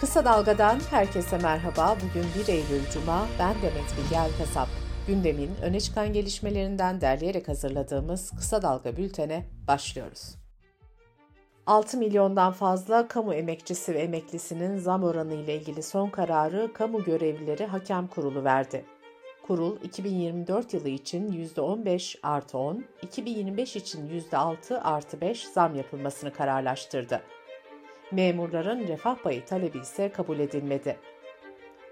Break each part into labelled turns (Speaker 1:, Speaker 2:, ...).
Speaker 1: Kısa Dalga'dan herkese merhaba. Bugün 1 Eylül Cuma. Ben Demet Bilge Erkasap. Gündemin öne çıkan gelişmelerinden derleyerek hazırladığımız Kısa Dalga bültene başlıyoruz. 6 milyondan fazla kamu emekçisi ve emeklisinin zam oranı ile ilgili son kararı Kamu Görevlileri Hakem Kurulu verdi. Kurul 2024 yılı için %15 artı 10, 2025 için %6 artı 5 zam yapılmasını kararlaştırdı. Memurların refah payı talebi ise kabul edilmedi.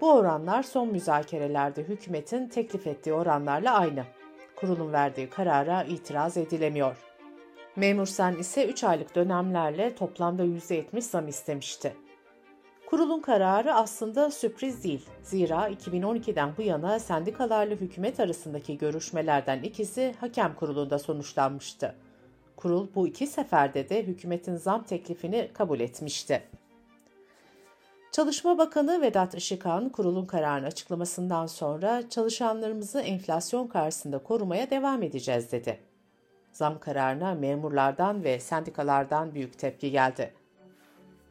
Speaker 1: Bu oranlar son müzakerelerde hükümetin teklif ettiği oranlarla aynı. Kurulun verdiği karara itiraz edilemiyor. Memur Sen ise 3 aylık dönemlerle toplamda %70 zam istemişti. Kurulun kararı aslında sürpriz değil. Zira 2012'den bu yana sendikalarla hükümet arasındaki görüşmelerden ikisi hakem kurulunda sonuçlanmıştı. Kurul bu iki seferde de hükümetin zam teklifini kabul etmişti. Çalışma Bakanı Vedat Işıkhan kurulun kararını açıklamasından sonra çalışanlarımızı enflasyon karşısında korumaya devam edeceğiz dedi. Zam kararına memurlardan ve sendikalardan büyük tepki geldi.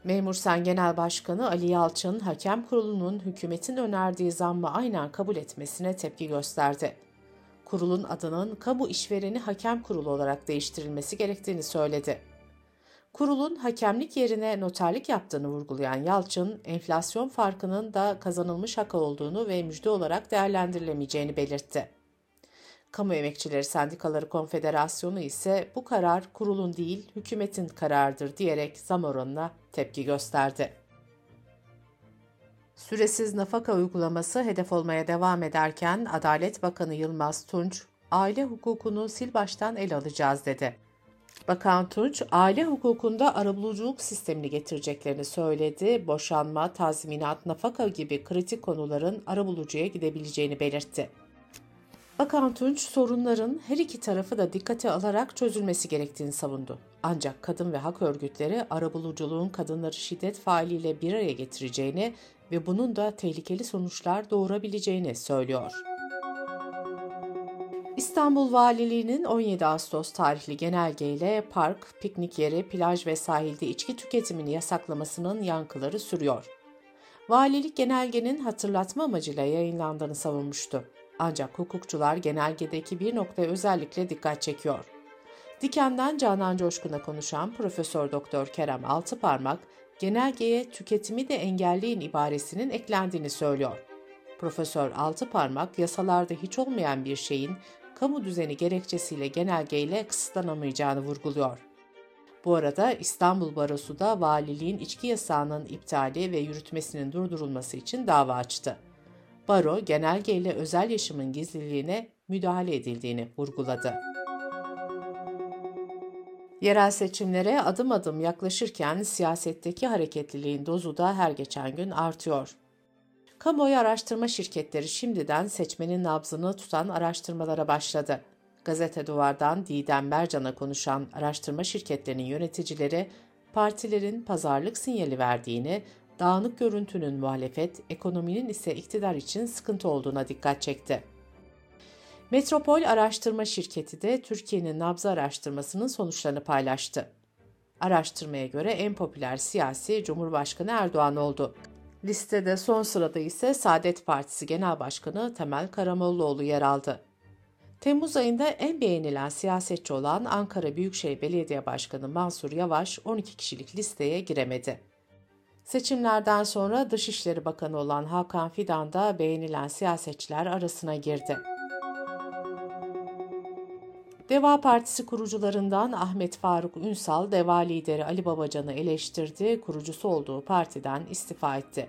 Speaker 1: Memur Sen Genel Başkanı Ali Yalçın, hakem kurulunun hükümetin önerdiği zammı aynen kabul etmesine tepki gösterdi. Kurulun adının Kamu İşvereni Hakem Kurulu olarak değiştirilmesi gerektiğini söyledi. Kurulun hakemlik yerine noterlik yaptığını vurgulayan Yalçın, enflasyon farkının da kazanılmış hak olduğunu ve müjde olarak değerlendirilemeyeceğini belirtti. Kamu Emekçileri Sendikaları Konfederasyonu ise bu karar kurulun değil hükümetin kararıdır diyerek zam oranına tepki gösterdi. Süresiz nafaka uygulaması hedef olmaya devam ederken Adalet Bakanı Yılmaz Tunç, aile hukukunu sil baştan el alacağız dedi. Bakan Tunç, aile hukukunda arabuluculuk sistemini getireceklerini söyledi. Boşanma, tazminat, nafaka gibi kritik konuların arabulucuya gidebileceğini belirtti. Bakan Tunç sorunların her iki tarafı da dikkate alarak çözülmesi gerektiğini savundu. Ancak kadın ve hak örgütleri arabuluculuğun kadınları şiddet faaliyle bir araya getireceğini ve bunun da tehlikeli sonuçlar doğurabileceğini söylüyor. İstanbul Valiliği'nin 17 Ağustos tarihli genelgeyle park, piknik yeri, plaj ve sahilde içki tüketimini yasaklamasının yankıları sürüyor. Valilik genelgenin hatırlatma amacıyla yayınlandığını savunmuştu. Ancak hukukçular genelgedeki bir noktaya özellikle dikkat çekiyor. Diken'den Canan Coşkun'a konuşan Profesör Doktor Kerem Altıparmak, genelgeye tüketimi de engelleyin ibaresinin eklendiğini söylüyor. Profesör Altıparmak, yasalarda hiç olmayan bir şeyin kamu düzeni gerekçesiyle genelgeyle kısıtlanamayacağını vurguluyor. Bu arada İstanbul Barosu da valiliğin içki yasağının iptali ve yürütmesinin durdurulması için dava açtı. Baro, genelgeyle özel yaşamın gizliliğine müdahale edildiğini vurguladı. Yerel seçimlere adım adım yaklaşırken siyasetteki hareketliliğin dozu da her geçen gün artıyor. Kamuoyu araştırma şirketleri şimdiden seçmenin nabzını tutan araştırmalara başladı. Gazete Duvar'dan Didem Mercan'a konuşan araştırma şirketlerinin yöneticileri, partilerin pazarlık sinyali verdiğini, dağınık görüntünün muhalefet, ekonominin ise iktidar için sıkıntı olduğuna dikkat çekti. Metropol Araştırma Şirketi de Türkiye'nin nabzı araştırmasının sonuçlarını paylaştı. Araştırmaya göre en popüler siyasi Cumhurbaşkanı Erdoğan oldu. Listede son sırada ise Saadet Partisi Genel Başkanı Temel Karamollaoğlu yer aldı. Temmuz ayında en beğenilen siyasetçi olan Ankara Büyükşehir Belediye Başkanı Mansur Yavaş 12 kişilik listeye giremedi. Seçimlerden sonra Dışişleri Bakanı olan Hakan Fidan da beğenilen siyasetçiler arasına girdi. Deva Partisi kurucularından Ahmet Faruk Ünsal, Deva lideri Ali Babacan'ı eleştirdi, kurucusu olduğu partiden istifa etti.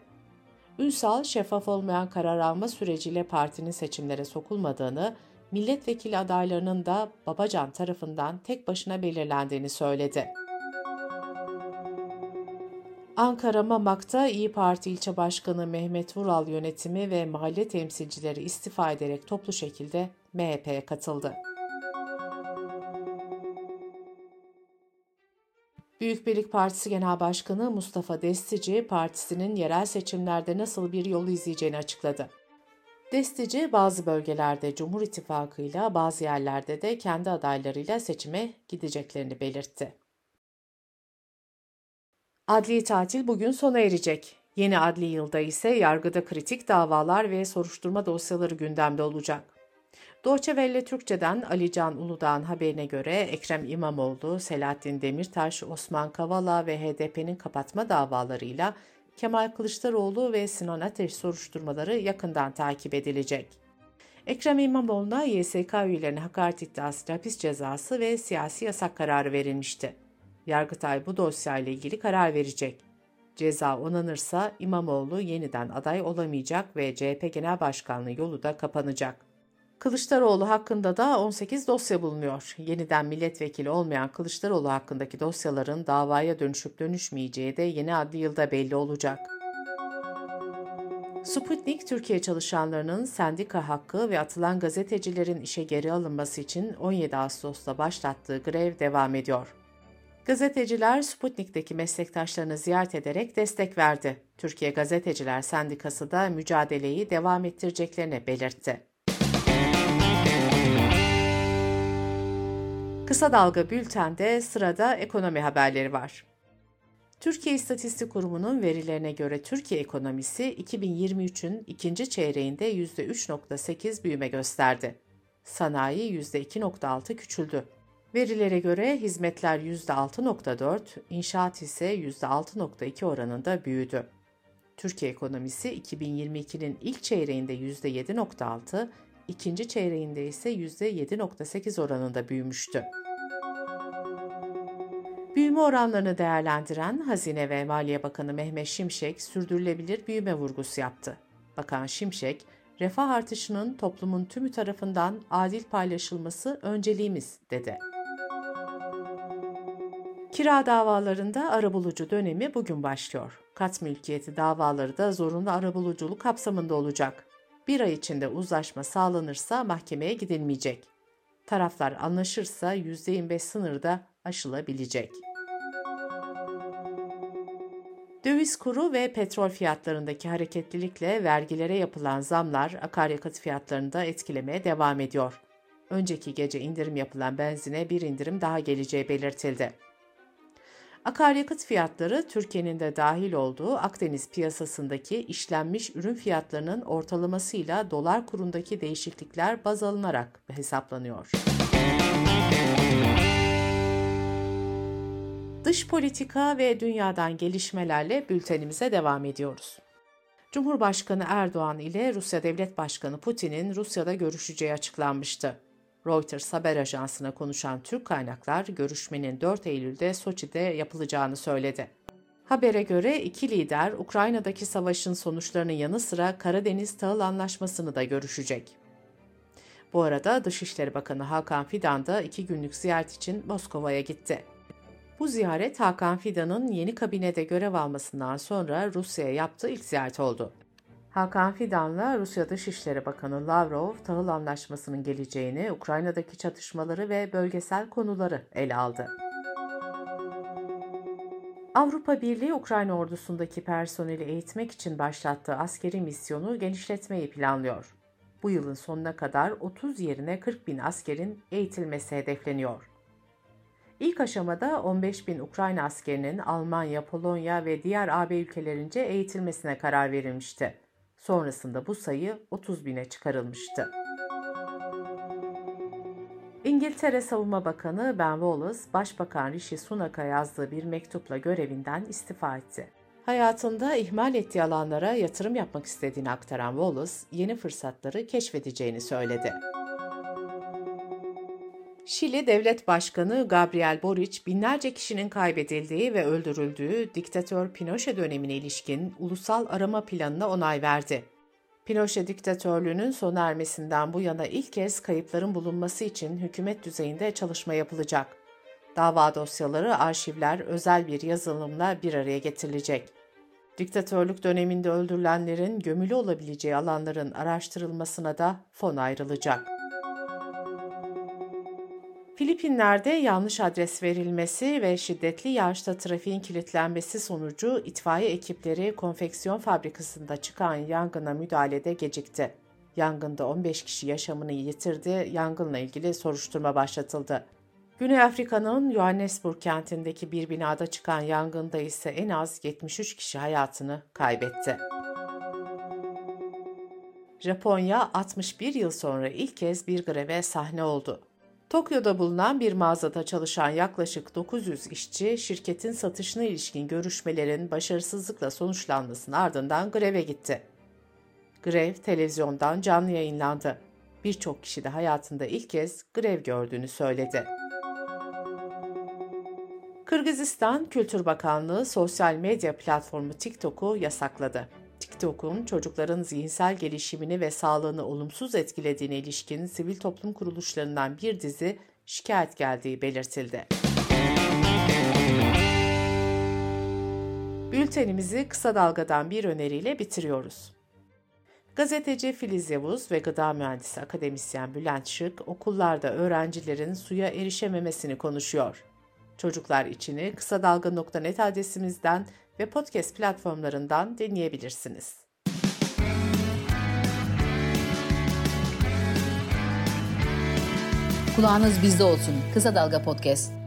Speaker 1: Ünsal, şeffaf olmayan karar alma süreciyle partinin seçimlere sokulmadığını, milletvekili adaylarının da Babacan tarafından tek başına belirlendiğini söyledi. Ankara Mamak'ta İyi Parti ilçe başkanı Mehmet Vural yönetimi ve mahalle temsilcileri istifa ederek toplu şekilde MHP'ye katıldı. Büyük Birlik Partisi Genel Başkanı Mustafa Destici, partisinin yerel seçimlerde nasıl bir yol izleyeceğini açıkladı. Destici, bazı bölgelerde Cumhur İttifakı'yla, bazı yerlerde de kendi adaylarıyla seçime gideceklerini belirtti. Adli tatil bugün sona erecek. Yeni adli yılda ise yargıda kritik davalar ve soruşturma dosyaları gündemde olacak. Deutsche Welle Türkçe'den Ali Can Uludağ'ın haberine göre Ekrem İmamoğlu, Selahattin Demirtaş, Osman Kavala ve HDP'nin kapatma davalarıyla Kemal Kılıçdaroğlu ve Sinan Ateş soruşturmaları yakından takip edilecek. Ekrem İmamoğlu'na YSK üyelerine hakaret iddiası hapis cezası ve siyasi yasak kararı verilmişti. Yargıtay bu dosyayla ilgili karar verecek. Ceza onanırsa İmamoğlu yeniden aday olamayacak ve CHP Genel Başkanlığı yolu da kapanacak. Kılıçdaroğlu hakkında da 18 dosya bulunuyor. Yeniden milletvekili olmayan Kılıçdaroğlu hakkındaki dosyaların davaya dönüşüp dönüşmeyeceği de yeni adli yılda belli olacak. Sputnik, Türkiye çalışanlarının sendika hakkı ve atılan gazetecilerin işe geri alınması için 17 Ağustos'ta başlattığı grev devam ediyor. Gazeteciler Sputnik'teki meslektaşlarını ziyaret ederek destek verdi. Türkiye Gazeteciler Sendikası da mücadeleyi devam ettireceklerini belirtti. Kısa Dalga Bülten'de sırada ekonomi haberleri var. Türkiye İstatistik Kurumu'nun verilerine göre Türkiye ekonomisi 2023'ün ikinci çeyreğinde %3.8 büyüme gösterdi. Sanayi %2.6 küçüldü. Verilere göre hizmetler %6.4, inşaat ise %6.2 oranında büyüdü. Türkiye ekonomisi 2022'nin ilk çeyreğinde %7.6, ikinci çeyreğinde ise %7.8 oranında büyümüştü. Büyüme oranlarını değerlendiren Hazine ve Maliye Bakanı Mehmet Şimşek sürdürülebilir büyüme vurgusu yaptı. Bakan Şimşek, refah artışının toplumun tümü tarafından adil paylaşılması önceliğimiz dedi. Kira davalarında arabulucu dönemi bugün başlıyor. Kat mülkiyeti davaları da zorunlu arabuluculuk kapsamında olacak. Bir ay içinde uzlaşma sağlanırsa mahkemeye gidilmeyecek. Taraflar anlaşırsa %25 sınırı da aşılabilecek. Döviz kuru ve petrol fiyatlarındaki hareketlilikle vergilere yapılan zamlar akaryakıt fiyatlarını da etkilemeye devam ediyor. Önceki gece indirim yapılan benzine bir indirim daha geleceği belirtildi. Akaryakıt fiyatları Türkiye'nin de dahil olduğu Akdeniz piyasasındaki işlenmiş ürün fiyatlarının ortalamasıyla dolar kurundaki değişiklikler baz alınarak hesaplanıyor. Dış politika ve dünyadan gelişmelerle bültenimize devam ediyoruz. Cumhurbaşkanı Erdoğan ile Rusya Devlet Başkanı Putin'in Rusya'da görüşeceği açıklanmıştı. Reuters haber ajansına konuşan Türk kaynaklar görüşmenin 4 Eylül'de Soçi'de yapılacağını söyledi. Habere göre iki lider Ukrayna'daki savaşın sonuçlarının yanı sıra Karadeniz Tahıl Anlaşması'nı da görüşecek. Bu arada Dışişleri Bakanı Hakan Fidan da iki günlük ziyaret için Moskova'ya gitti. Bu ziyaret Hakan Fidan'ın yeni kabinede görev almasından sonra Rusya'ya yaptığı ilk ziyaret oldu. Hakan Fidan'la Rusya Dışişleri Bakanı Lavrov, tahıl anlaşmasının geleceğini, Ukrayna'daki çatışmaları ve bölgesel konuları ele aldı. Avrupa Birliği Ukrayna ordusundaki personeli eğitmek için başlattığı askeri misyonu genişletmeyi planlıyor. Bu yılın sonuna kadar 30 yerine 40 bin askerin eğitilmesi hedefleniyor. İlk aşamada 15 bin Ukrayna askerinin Almanya, Polonya ve diğer AB ülkelerince eğitilmesine karar verilmişti. Sonrasında bu sayı 30 bine çıkarılmıştı. İngiltere Savunma Bakanı Ben Wallace, Başbakan Rishi Sunak'a yazdığı bir mektupla görevinden istifa etti. Hayatında ihmal ettiği alanlara yatırım yapmak istediğini aktaran Wallace, yeni fırsatları keşfedeceğini söyledi. Şili Devlet Başkanı Gabriel Boric, binlerce kişinin kaybedildiği ve öldürüldüğü diktatör Pinochet dönemine ilişkin ulusal arama planına onay verdi. Pinochet diktatörlüğünün sona ermesinden bu yana ilk kez kayıpların bulunması için hükümet düzeyinde çalışma yapılacak. Dava dosyaları, arşivler özel bir yazılımla bir araya getirilecek. Diktatörlük döneminde öldürülenlerin gömülü olabileceği alanların araştırılmasına da fon ayrılacak. Filipinler'de yanlış adres verilmesi ve şiddetli yağışta trafiğin kilitlenmesi sonucu itfaiye ekipleri konfeksiyon fabrikasında çıkan yangına müdahalede gecikti. Yangında 15 kişi yaşamını yitirdi, yangınla ilgili soruşturma başlatıldı. Güney Afrika'nın Johannesburg kentindeki bir binada çıkan yangında ise en az 73 kişi hayatını kaybetti. Japonya 61 yıl sonra ilk kez bir greve sahne oldu. Tokyo'da bulunan bir mağazada çalışan yaklaşık 900 işçi şirketin satışına ilişkin görüşmelerin başarısızlıkla sonuçlanmasının ardından greve gitti. Grev televizyondan canlı yayınlandı. Birçok kişi de hayatında ilk kez grev gördüğünü söyledi. Kırgızistan Kültür Bakanlığı sosyal medya platformu TikTok'u yasakladı. TikTok'un çocukların zihinsel gelişimini ve sağlığını olumsuz etkilediğine ilişkin sivil toplum kuruluşlarından bir dizi şikayet geldiği belirtildi. Bültenimizi kısa dalgadan bir öneriyle bitiriyoruz. Gazeteci Filiz Yavuz ve gıda mühendisi akademisyen Bülent Şık okullarda öğrencilerin suya erişememesini konuşuyor. Çocuklar içini kısa dalga.net adresimizden ve podcast platformlarından dinleyebilirsiniz.
Speaker 2: Kulağınız bizde olsun. Kısa Dalga Podcast.